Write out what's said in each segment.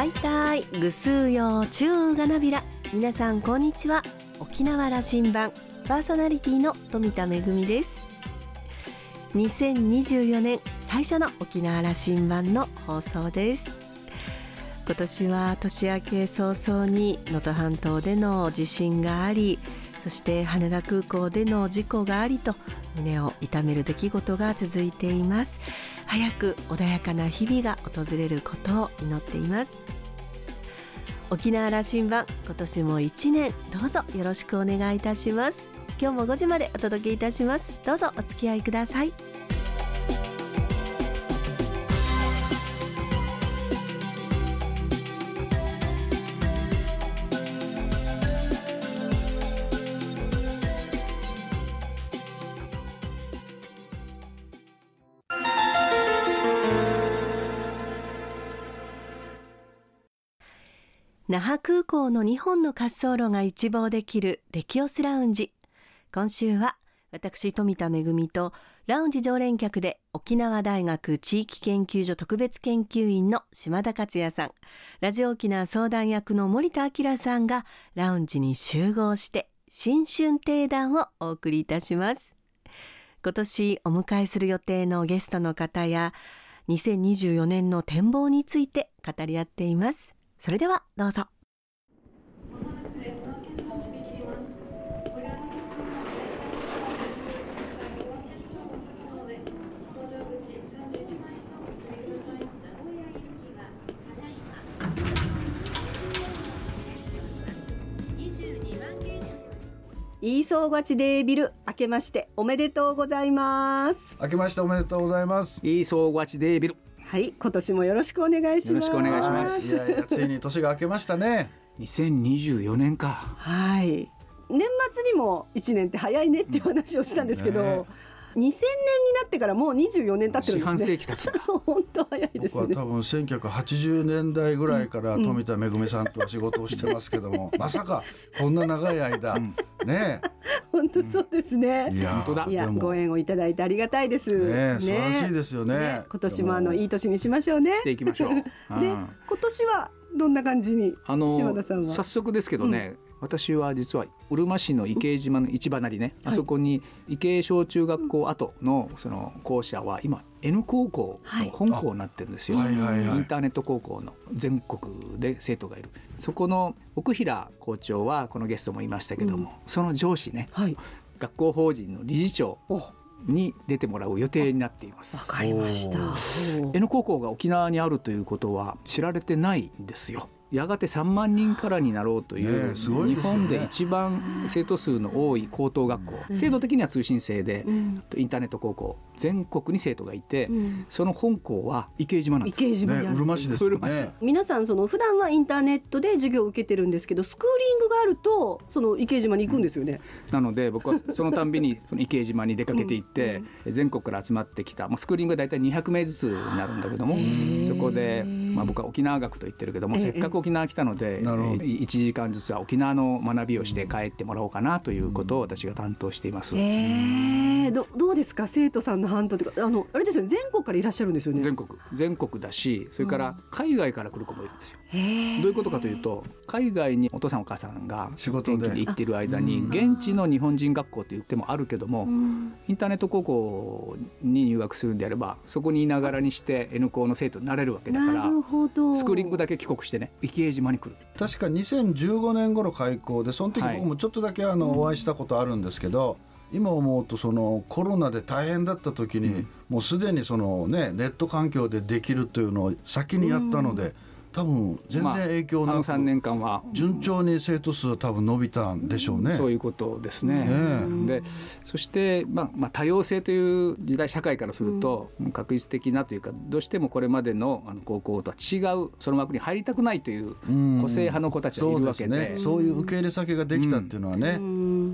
はいたいぐすうようちゅうがなびら。皆さんこんにちは。沖縄羅針盤。パーソナリティの富田恵です。2024年最初の沖縄羅針盤の放送です。今年は年明け早々に能登半島での地震がありそして羽田空港での事故がありと胸を痛める出来事が続いています。早く穏やかな日々が訪れることを祈っています。沖縄羅針盤今年も一年どうぞよろしくお願いいたします。今日も5時までお届けいたします。どうぞお付き合いください。那覇空港の2本の滑走路が一望できるレキオスラウンジ。今週は私富田恵とラウンジ常連客で沖縄大学地域研究所特別研究員の島田克也さん。ラジオ沖縄相談役の森田明さんがラウンジに集合して新春定談をお送りいたします。今年お迎えする予定のゲストの方や2024年の展望について語り合っています。それではどうぞ。いいそうがちでビル明けましておめでとうございます。明けましておめでとうございます。いい総合地デービルはい今年もよろしくお願いします。よろしくお願いします。ついに年が明けましたね。2024年か。はい。年末にも1年って早いねっていう話をしたんですけど、うんね2000年になってからもう24年経ってるんですね。世紀 本当早いですね。僕は多分1980年代ぐらいから富田恵さんとは仕事をしてますけども、まさかこんな長い間、ね本当そうですね、えいや本当だ。いやご縁をいただいてありがたいです。ねえ素晴らしいですよね。今年もあのいい年にしましょうね。していきましょう。で うん。今年はどんな感じにあの島田さんは？早速ですけどね、私は実はうるま市の池江島の市場なりね、あそこに池江小中学校跡のその校舎は今 N 高校の本校になってるんですよ、はいはいはいインターネット高校の全国で生徒がいるそこの奥平校長はこのゲストもいましたけども、その上司ねはい。学校法人の理事長に出てもらう予定になっています。かりました。お N 高校が沖縄にあるということは知られてないんですよ。やがて3万人からになろうといねう、日本で一番生徒数の多い高等学校、制度的には通信制で、うん。インターネット高校全国に生徒がいて、うん。その本校は池江島なんです。池江島にあるねうるま市ですようるま市。ね皆さんその普段はインターネットで授業を受けてるんですけどスクーリングがあるとその池江島に行くんですよね。なので僕はそ のたんびにその池江島に出かけていって、全国から集まってきた、まあ、スクーリングは大体200名ずつになるんだけどもそこで、まあ、僕は沖縄学と言ってるけども、ええせっかく沖縄来たので、なるほど。1時間ずつは沖縄の学びをして帰ってもらおうかなということを私が担当しています。ええ。どどうですか？生徒さんの反応とか。あのあれですよね。全国からいらっしゃるんですよね。全国。全国だしそれから海外から来る子もいるんですよ。へえ。どういうことかというと海外にお父さんお母さんが仕事で。元気で行ってる間に現地の日本人学校と言ってもあるけども、インターネット高校に入学するんであればそこにいながらにして N 校の生徒になれるわけだからほど。スクーリングだけ帰国してね池江島に来る。確か2015年頃開校でその時はい。僕もちょっとだけあのお会いしたことあるんですけど、今思うとそのコロナで大変だった時に、もうすでにそのねネット環境でできるというのを先にやったので、多分全然まあ影響なく、あの3年間は順調に生徒数は多分伸びたんでしょうね。そういうことですね。ねでそして、まあまあ、多様性という時代社会からすると、確実的なというかどうしてもこれまでのあの高校とは違うその枠に入りたくないといううん個性派の子たちがいるわけで。そうですね。そういう受け入れ先ができたっていうのはね。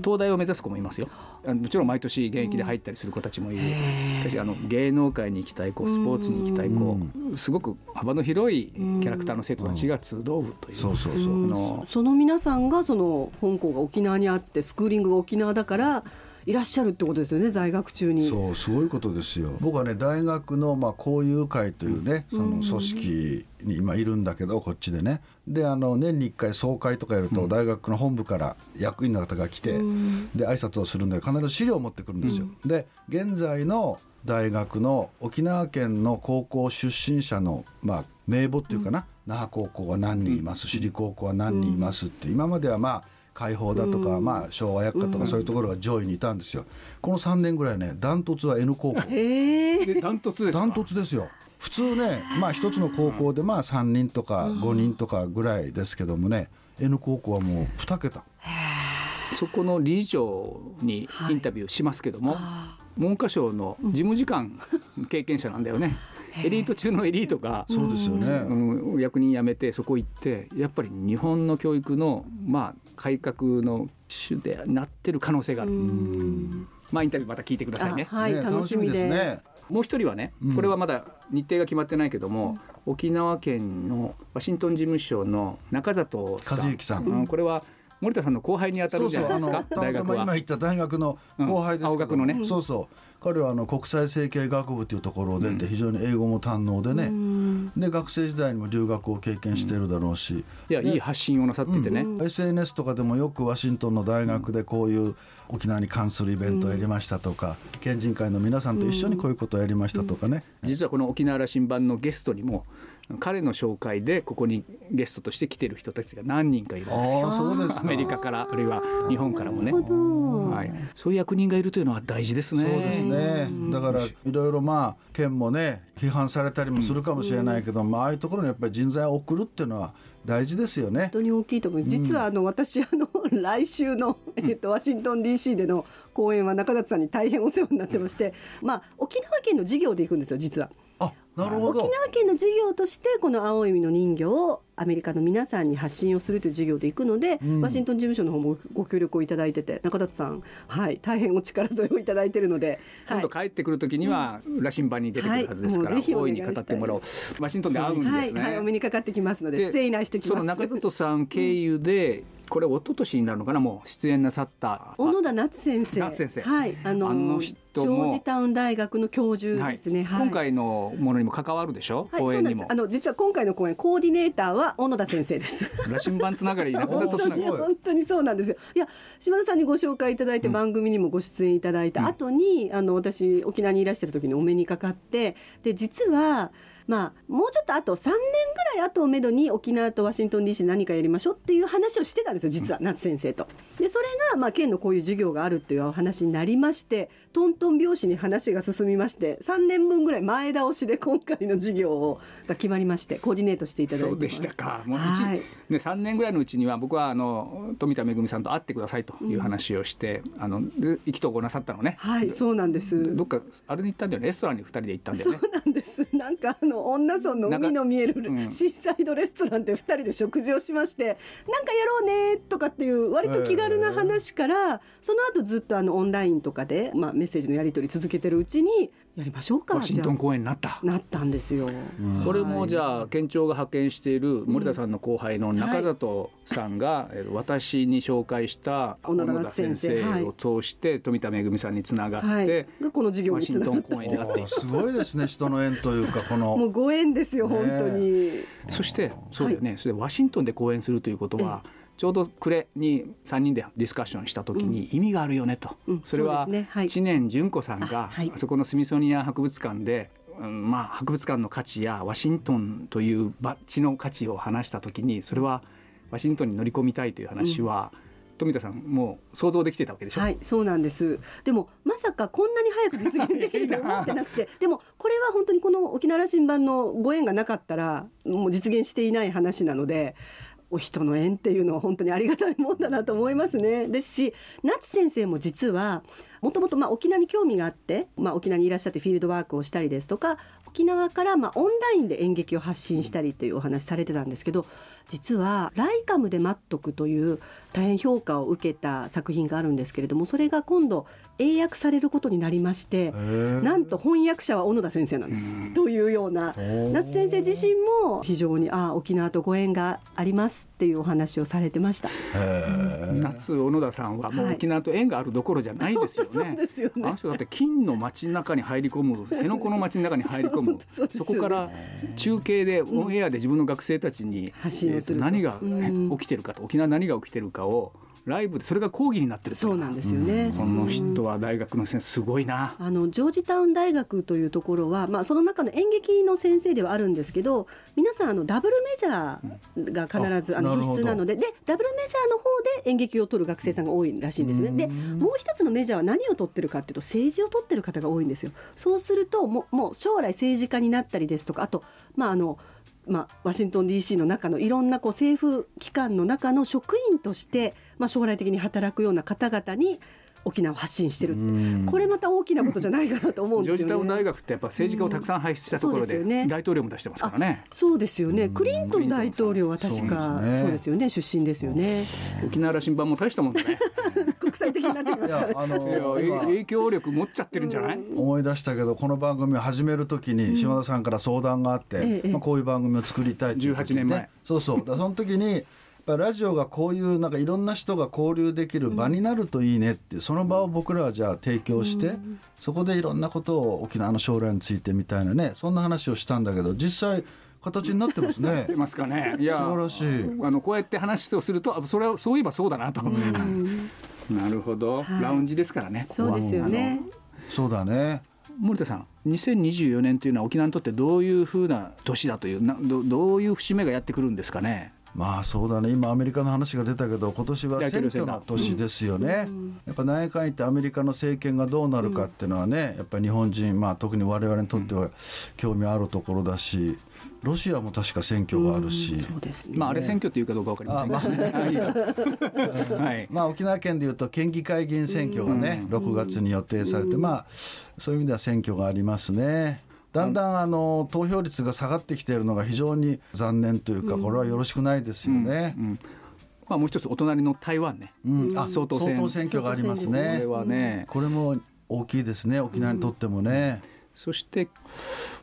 東大を目指す子もいますよもちろん毎年現役で入ったりする子たちもいる、しかしあの芸能界に行きたい子スポーツに行きたい子、すごく幅の広いキャラクターの生徒たちが集うという、そうそうそのその皆さんがその本校が沖縄にあってスクーリングが沖縄だからいらっしゃるってことですよね在学中に。そうすごいことですよ。僕はね大学のまあ交友会というねその組織に今いるんだけどこっちでね。であの年に1回総会とかやると大学の本部から役員の方が来てで挨拶をするんで必ず資料を持ってくるんですよ。で現在の大学の沖縄県の高校出身者の、まあ、名簿っていうかな、那覇高校は何人います？首里高校は何人います？って今まではまあ解放だとか、まあ、昭和薬科とかそういうところが上位にいたんですよ。この3年ぐらいねダントツは N 高校。ダントツですか？ダントツですよ。普通ねまあ一つの高校でまあ3人とか5人とかぐらいですけどもね N 高校はもう2桁。そこの理事長にインタビューしますけども、文科省の事務次官 経験者なんだよね。エリート中のエリートが、そうですよね、うん役人辞めてそこ行ってやっぱり日本の教育のまあ改革の主でなってる可能性がある。まあインタビューまた聞いてくださいね。はい、ね楽しみです。もう一人はね、これはまだ日程が決まってないけども、沖縄県のワシントン事務所の中里さん。和之さんうんこれは森田さんの後輩にあたるんじゃないですか。大学は。言った大学の後輩ですけど、うんのね。そうそう。彼はあの国際整形学部というところを出て非常に英語も堪能でね、で学生時代にも留学を経験してるだろうし、いやいい発信をなさっててね。SNS とかでもよくワシントンの大学でこういう沖縄に関するイベントをやりましたとか、県人会の皆さんと一緒にこういうことをやりましたとかね、実はこの沖縄羅針盤のゲストにも彼の紹介でここにゲストとして来てる人たちが何人かいるんですよ。そうですかアメリカからあるいは日本からもね。はい。そういう役人がいるというのは大事ですね。そうですねだからいろいろまあ県もね批判されたりもするかもしれないけど、まあああいうところにやっぱり人材を送るっていうのは大事ですよね本。当に大きいと思います。実はあの私あの来週のえっとワシントン D.C. での講演は中里さんに大変お世話になってまして、まあ沖縄県の事業で行くんですよ実は。あなるほ沖ど。縄県の事業としてこの青い実の人形をアメリカの皆さんに発信をするという事業で行くので、ワシントン事務所の方もご協力をいただいてて中里さんはい大変お力添えをいただいているので、はい今度帰ってくる時には羅針盤に出てくるはずですから、はい大いに語ってもらおう。ワシントンで会うんですね。はい、はい、お目にかかってきますので出演依頼してきます。その中里さん経由で、これ一昨年になるのかなもう出演なさった小野田夏先生。夏先生はい、あのあの人ジもョージタウン大学の教授ですね。はい今回のものにも関わるでしょ、はい、講演にも。あの実は今回の講演コーディネーターは小野田先生です。羅針盤つながり中里つながりすごい本当にそうなんですよ。いや島田さんにご紹介いただいて、番組にもご出演いただいた後に、あの私沖縄にいらしてる時にお目にかかってで実は。まあ、もうちょっとあと3年ぐらい後をめどに沖縄とワシントン DC 何かやりましょうっていう話をしてたんですよ実は夏先生と。でそれが、まあ、県のこういう授業があるっていうお話になりましてトントン拍子に話が進みまして3年分ぐらい前倒しで今回の授業をが決まりましてコーディネートしていただいてそうでしたか。もう一、はい。ね、3年ぐらいのうちには僕はあの富田恵さんと会ってくださいという話をして、あので意気投合なさったのね、はいそうなんです。どっかあれに行ったんだよね。レストランに2人で行ったんだよね。そうなんです。なんかあの女村の海の見えるうん。シーサイドレストランで二人で食事をしまして、なんかやろうねとかっていう割と気軽な話から、その後ずっとあのオンラインとかでまあメッセージのやり取り続けてるうちにやりましょうか。ワシントン公演になった。なったんですよ。これもじゃあ県庁が派遣している森田さんの後輩の中里さんが、えー私に紹介した小野田夏先生を通して富田恵さんにつながって、はい。がこの授業ワにつながった。シントン公演になっすごいですね人の縁というかこの。もうご縁ですよ本当に。そしてそうだよね、それでワシントンで講演するということは、ちょうど暮れに3人でディスカッションした時に意味があるよねと、うん。それはそうですね。はい。知念純子さんがあそこのスミソニアン博物館で、うんまあ、博物館の価値やワシントンというバ地の価値を話した時にそれはワシントンに乗り込みたいという話は、富田さんもう想像できてたわけでしょ、はい、そうなんです。でもまさかこんなに早く実現できると思ってなくて、でもこれは本当にこの沖縄羅針盤のご縁がなかったらもう実現していない話なので。お人の縁っていうのは本当にありがたいもんだなと思いますね。ですし夏先生も実はもともとまあ沖縄に興味があって、まあ、沖縄にいらっしゃってフィールドワークをしたりですとか沖縄からまあオンラインで演劇を発信したりっていうお話されてたんですけど実はライカムで待っとくという大変評価を受けた作品があるんですけれどもそれが今度英訳されることになりましてなんと翻訳者は小野田先生なんです。というような夏先生自身も非常にああ沖縄とご縁がありますっていうお話をされてました。夏小野田さんはもう沖縄と縁があるどころじゃないですよ、よね。そうですよね。あの人だって金の街の中に入り込む辺野古の街の中に入り込むそうですよね。そこから中継でオンエアで自分の学生たちに、えーと何がうん。起きてるかと沖縄何が起きてるかをライブでそれが講義になってるそうなんですよね。この人は大学の先生すごいな。あのジョージタウン大学というところは、まあ、その中の演劇の先生ではあるんですけど皆さんあのダブルメジャーが必ずあの必須なのででダブルメジャーの方で演劇を取る学生さんが多いらしいんですね。でもう一つのメジャーは何を取ってるかっていうと政治を取ってる方が多いんですよ。そうするともうもう将来政治家になったりですとかあとまああのまあ、ワシントン DC の中のいろんなこう政府機関の中の職員として、まあ、将来的に働くような方々に沖縄を発信してるってこれまた大きなことじゃないかなと思うんジョージですよね。タウン大学ってやっぱ政治家をたくさん輩出したところで大統領も出してますからね。そうですよね。クリントン大統領は確かそうですよね。出身ですよね。沖縄羅針盤も大したもんだね。国際的になってきまいしたね。やあの影響力持っちゃってるんじゃない？思い出したけどこの番組を始めるときに島田さんから相談があって、ええまあ、こういう番組を作りたいっていう時に18年前。そうそう。その時にやっぱラジオがこういうなんかいろんな人が交流できる場になるといいねってその場を僕らはじゃあ提供して、そこでいろんなことを沖縄の将来についてみたいなねそんな話をしたんだけど実際形になってますね。出ますかね？いや。素晴らしい。あのこうやって話をするとあそれはそういえばそうだなと。なるほど、はいラウンジですからね。そうですよね。そうだね森田さん2024年というのは沖縄にとってどういうふうな年だというなどどういう節目がやってくるんですかね？まあそうだね。今アメリカの話が出たけど今年は選挙の年ですよね、やっぱ何回ってアメリカの政権がどうなるかっていうのはねやっぱり日本人、まあ、特に我々にとっては興味あるところだしロシアも確か選挙があるし、ね。まああれ選挙っていうかどうかわかりません。が。はい。まあ、沖縄県でいうと県議会議員選挙がね、6月に予定されて、まあそういう意味では選挙がありますね。だんだんあの投票率が下がってきているのが非常に残念というか、これはよろしくないですよね。まあもう一つお隣の台湾ね。うんあ総統選選挙がありますこねれ。はね。これも大きいですね沖縄にとってもね。そして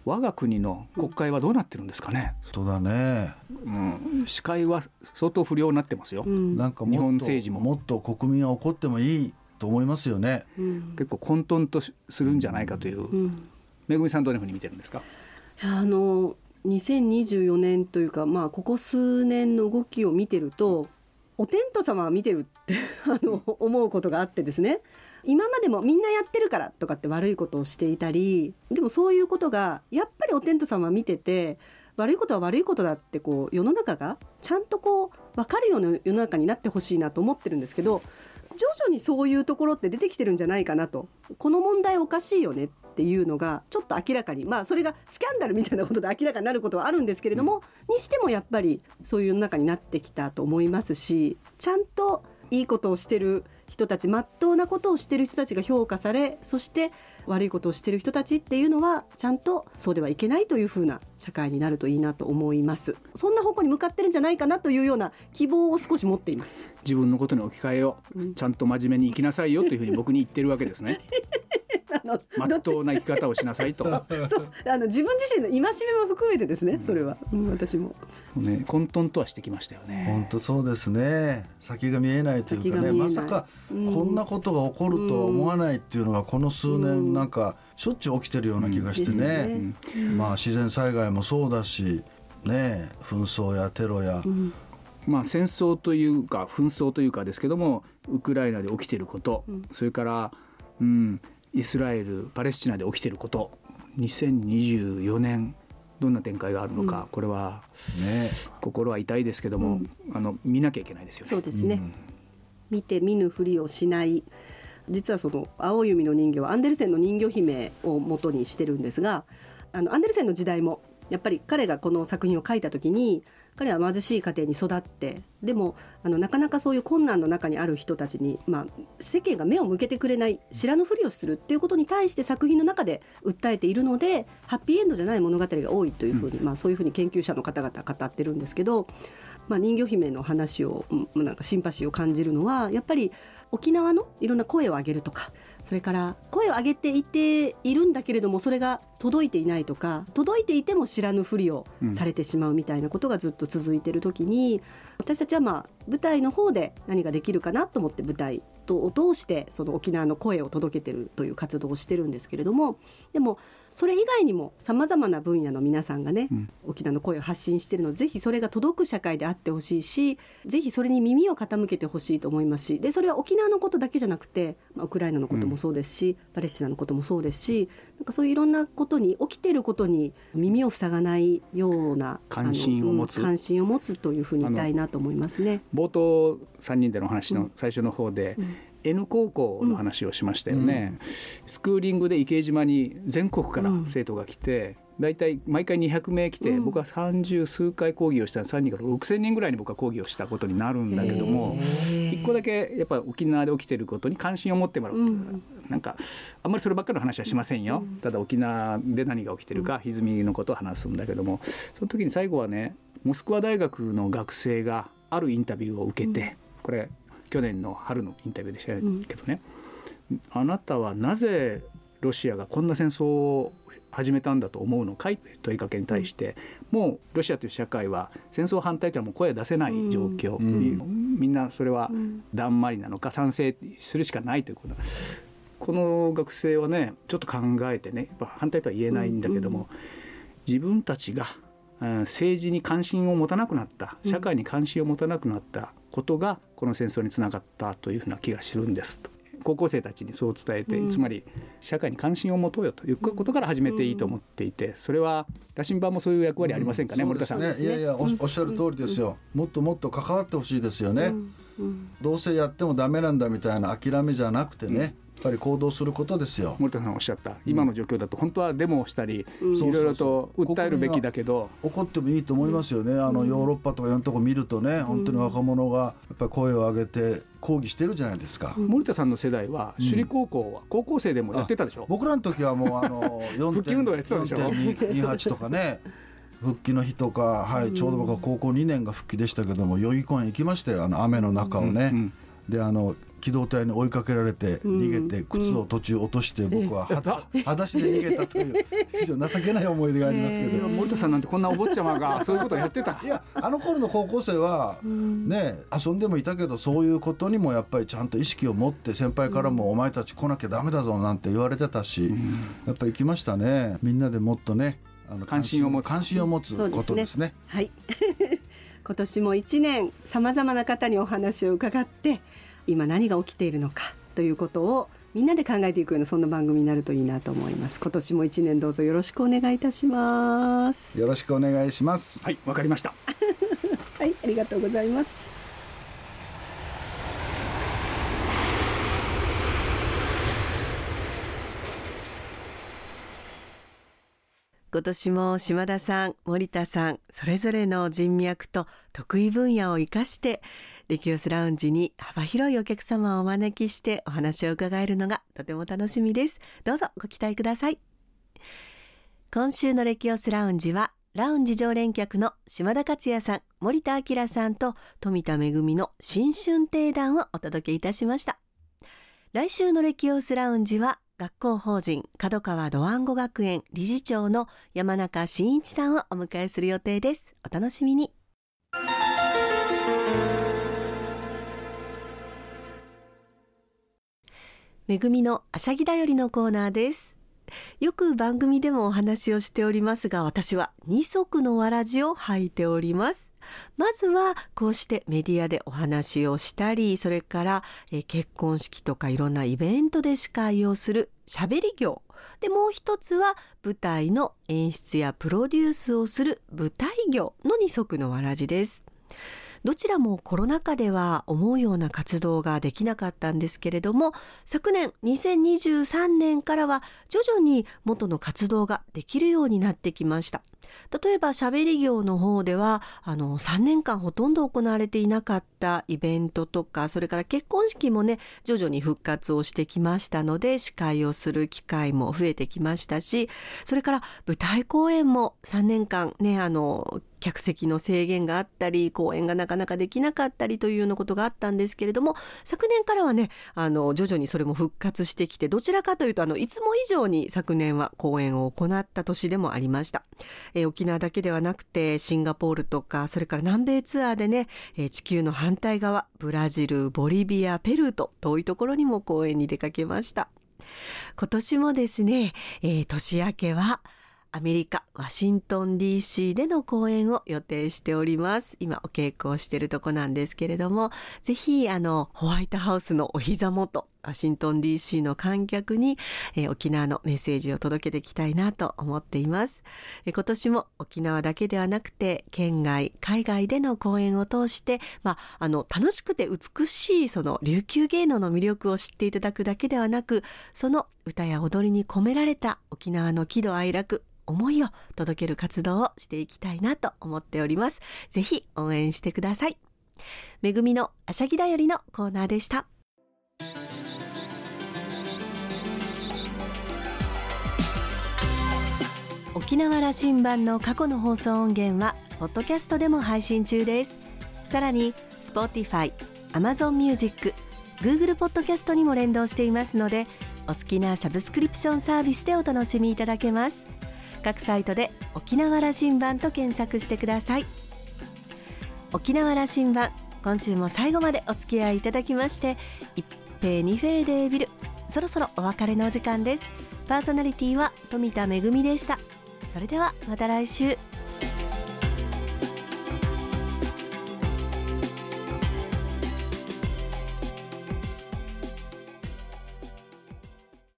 我が国の国会はどうなってるんですかね。そうだね。うん、司会は相当不良になってますよ。なんか日本政治ももっと国民は怒ってもいいと思いますよね。結構混沌とするんじゃないかという。めぐみさんどんなふうに見てるんですか？あの2024年というかまあここ数年の動きを見てるとお天道様は見てるって あの思うことがあってですね。今までもみんなやってるからとかって悪いことをしていたりでもそういうことがやっぱりお天道様は見てて悪いことは悪いことだってこう世の中がちゃんとこう分かるような世の中になってほしいなと思ってるんですけど徐々にそういうところって出てきてるんじゃないかなと。この問題おかしいよねっていうのがちょっと明らかにまあそれがスキャンダルみたいなことで明らかになることはあるんですけれども、にしてもやっぱりそういう世の中になってきたと思いますしちゃんといいことをしてる人たちまっとうなことをしてる人たちが評価されそして悪いことをしてる人たちっていうのはちゃんとそうではいけないというふうな社会になるといいなと思います。そんな方向に向かってるんじゃないかなというような希望を少し持っています。自分のことに置き換えよう、ちゃんと真面目に生きなさいよというふうに僕に言ってるわけですね。あのまっとうな生き方をしなさいと。そうあの自分自身の戒めも含めてですねそれは、うん私も。ね、混沌とはしてきましたよね。本当そうですね。先が見えないというかねまさかこんなことが起こるとは思わないっていうのがこの数年なんかしょっちゅう起きてるような気がしてですよね,、まあ自然災害もそうだしね紛争やテロや、まあ、戦争というか紛争というかですけどもウクライナで起きていること、それから、うん、イスラエルパレスチナで起きていること。2024年どんな展開があるのか、これはね。心は痛いですけども、あの見なきゃいけないですよね。そうですね、見て見ぬふりをしない。実はその青い海の人形はアンデルセンの人魚姫を元にしてるんですがあのアンデルセンの時代もやっぱり彼がこの作品を書いた時に彼は貧しい家庭に育ってでもあのなかなかそういう困難の中にある人たちに、まあ、世間が目を向けてくれない知らぬふりをするっていうことに対して作品の中で訴えているのでハッピーエンドじゃない物語が多いというふうに、まあ、そういうふうに研究者の方々は語ってるんですけど、まあ、人魚姫の話をうんなんかシンパシーを感じるのはやっぱり沖縄のいろんな声を上げるとかそれから声を上げていているんだけれどもそれが届いていないとか届いていても知らぬふりをされてしまうみたいなことがずっと続いている時に私たちはまあ舞台の方で何ができるかなと思って舞台トを通してその沖縄の声を届けてるという活動をしてるんですけれどもでもそれ以外にもさまざまな分野の皆さんがね、うん、沖縄の声を発信してるのでぜひそれが届く社会であってほしいしぜひそれに耳を傾けてほしいと思いますしでそれは沖縄のことだけじゃなくて、まあ、ウクライナのこともそうですし、うん、パレスチナのこともそうですしなんかそういういろんなことに起きてることに耳を塞がないような関心を持つ、関心を持つというふうに言いたいなと思いますね。冒頭3人での話の最初の方で、うん N 高校の話をしましたよね、うん、スクーリングで池江島に全国から生徒が来て、大体毎回200名来て、うん、僕は30数回講義をした3人から6,000人ぐらいに僕は講義をしたことになるんだけども一個だけやっぱ沖縄で起きてることに関心を持ってもらう、うん、なんかあんまりそればっかりの話はしませんよ、うん、ただ沖縄で何が起きてるか歪みのことを話すんだけどもその時に最後はねモスクワ大学の学生があるインタビューを受けて、これ去年の春のインタビューでしたけどね、あなたはなぜロシアがこんな戦争を始めたんだと思うのかい？問いかけに対して、もうロシアという社会は戦争反対というのはもう声を出せない状況、うん、みんなそれはだんまりなのか賛成するしかないということ。この学生はねちょっと考えてねやっぱ反対とは言えないんだけども、自分たちが政治に関心を持たなくなった社会に関心を持たなくなったことがこの戦争につながったというふうな気がするんですと。高校生たちにそう伝えて、うん、つまり社会に関心を持とうよということから始めていいと思っていてそれは羅針盤もそういう役割ありませんかね、うん、森田さん、ね、いやいやおっしゃる通りですよ、もっともっと関わってほしいですよね、どうせやってもダメなんだみたいな諦めじゃなくてね、ぱり行動することですよ。森田さんおっしゃった。今の状況だと本当はデモをしたり、うん、いろいろと訴えるべきだけど。怒ってもいいと思いますよね。あのヨーロッパとかいろんなとこ見るとね本当に若者がやっぱり声を上げて抗議してるじゃないですか、森田さんの世代は首里高校は高校生でもやってたでしょ、僕らの時はもうあの 4.28とかね復帰の日とか、はい、ちょうど僕は高校2年が復帰でしたけども代々木公園行きましたよあの雨の中をね。うんうん。であの機動隊に追いかけられて逃げて靴を途中落として僕はは、裸足で逃げたという非常に情けない思い出がありますけど、森田さんなんてこんなお坊ちゃまが そういうことやってた。いやあの頃の高校生はね遊んでもいたけどそういうことにもやっぱりちゃんと意識を持って先輩からも「お前たち来なきゃダメだぞ」なんて言われてたしやっぱり行きましたね。みんなでもっとねあの関心を持つ。関心を持つことですね。はい。今年も1年さまざまな方にお話を伺って今何が起きているのかということをみんなで考えていくようなそんな番組になるといいなと思います。今年も1年どうぞよろしくお願いいたします。よろしくお願いします。はいわかりました。はいありがとうございます。今年も島田さん森田さんそれぞれの人脈と得意分野を生かしてレキオスラウンジに幅広いお客様をお招きしてお話を伺えるのがとても楽しみです。どうぞご期待ください。今週のレキオスラウンジはラウンジ常連客の島田克也さん森田明さんと富田恵の新春定談をお届けいたしました。来週のレキオスラウンジは学校法人角川ドワンゴ学園理事長の山中真一さんをお迎えする予定です。お楽しみに。めぐみのあしゃぎだよりのコーナーです。よく番組でもお話をしておりますが私は二足のわらじを履いております。まずはこうしてメディアでお話をしたりそれから、結婚式とかいろんなイベントで司会をするしゃべり業。でもう一つは舞台の演出やプロデュースをする舞台業の二足のわらじです。どちらもコロナ禍では思うような活動ができなかったんですけれども昨年2023年からは徐々に元の活動ができるようになってきました。例えば喋り業の方ではあの3年間ほとんど行われていなかったイベントとかそれから結婚式もね徐々に復活をしてきましたので司会をする機会も増えてきましたしそれから舞台公演も3年間ねあの客席の制限があったり公演がなかなかできなかったりというようなことがあったんですけれども昨年からはねあの徐々にそれも復活してきてどちらかというとあのいつも以上に昨年は公演を行った年でもありました。えー、沖縄だけではなくてシンガポールとかそれから南米ツアーでね、えー、地球の反対側ブラジルボリビアペルーと遠いところにも公演に出かけました。今年もですね、えー、年明けはアメリカワシントン DC での公演を予定しております。今お稽古をしているとこなんですけれどもぜひあのホワイトハウスのお膝元ワシントン DC の観客に、えー、沖縄のメッセージを届けていきたいなと思っています、えー、今年も沖縄だけではなくて県外海外での公演を通して、まあ、あの楽しくて美しいその琉球芸能の魅力を知っていただくだけではなくその歌や踊りに込められた沖縄の喜怒哀楽思いを届ける活動をしていきたいなと思っております。ぜひ応援してください。めぐみのあしゃぎだよりのコーナーでした。沖縄羅針盤の過去の放送音源はポッドキャストでも配信中です。さらに Spotify、Amazon Music、Google ポッドキャストにも連動していますのでお好きなサブスクリプションサービスでお楽しみいただけます。各サイトで沖縄羅針盤と検索してください。沖縄羅針盤今週も最後までお付き合いいただきまして一平二平デービルそろそろお別れのお時間です。パーソナリティは富田恵でした。それではまた来週。